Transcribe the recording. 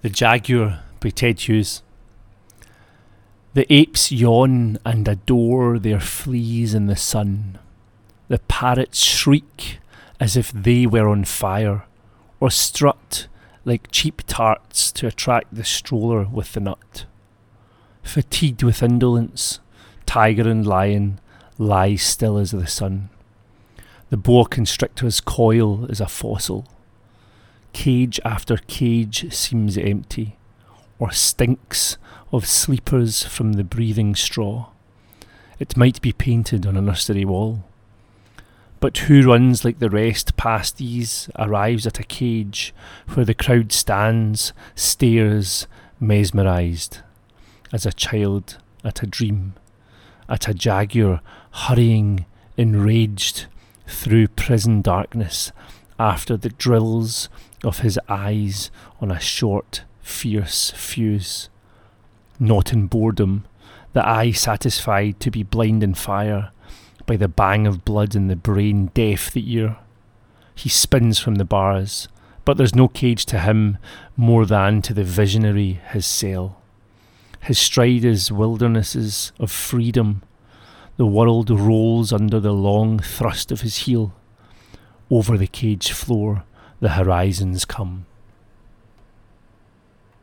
The Jaguar by Ted Hughes. The apes yawn and adore their fleas in the sun. The parrots shriek as if they were on fire, or strut like cheap tarts to attract the stroller with the nut. Fatigued with indolence, tiger and lion lie still as the sun. The boa constrictor's coil is a fossil Cage after cage seems empty, or stinks of sleepers from the breathing straw. It might be painted on a nursery wall. But who runs like the rest past these arrives at a cage where the crowd stands, stares, mesmerised, as a child at a dream, at a jaguar hurrying, enraged, through prison darkness after the drills of his eyes on a short, fierce fuse. Not in boredom, the eye satisfied to be blind in fire by the bang of blood in the brain, deaf the ear. He spins from the bars, but there's no cage to him more than to the visionary his cell. His stride is wildernesses of freedom. The world rolls under the long thrust of his heel. Over the cage floor, the horizons come.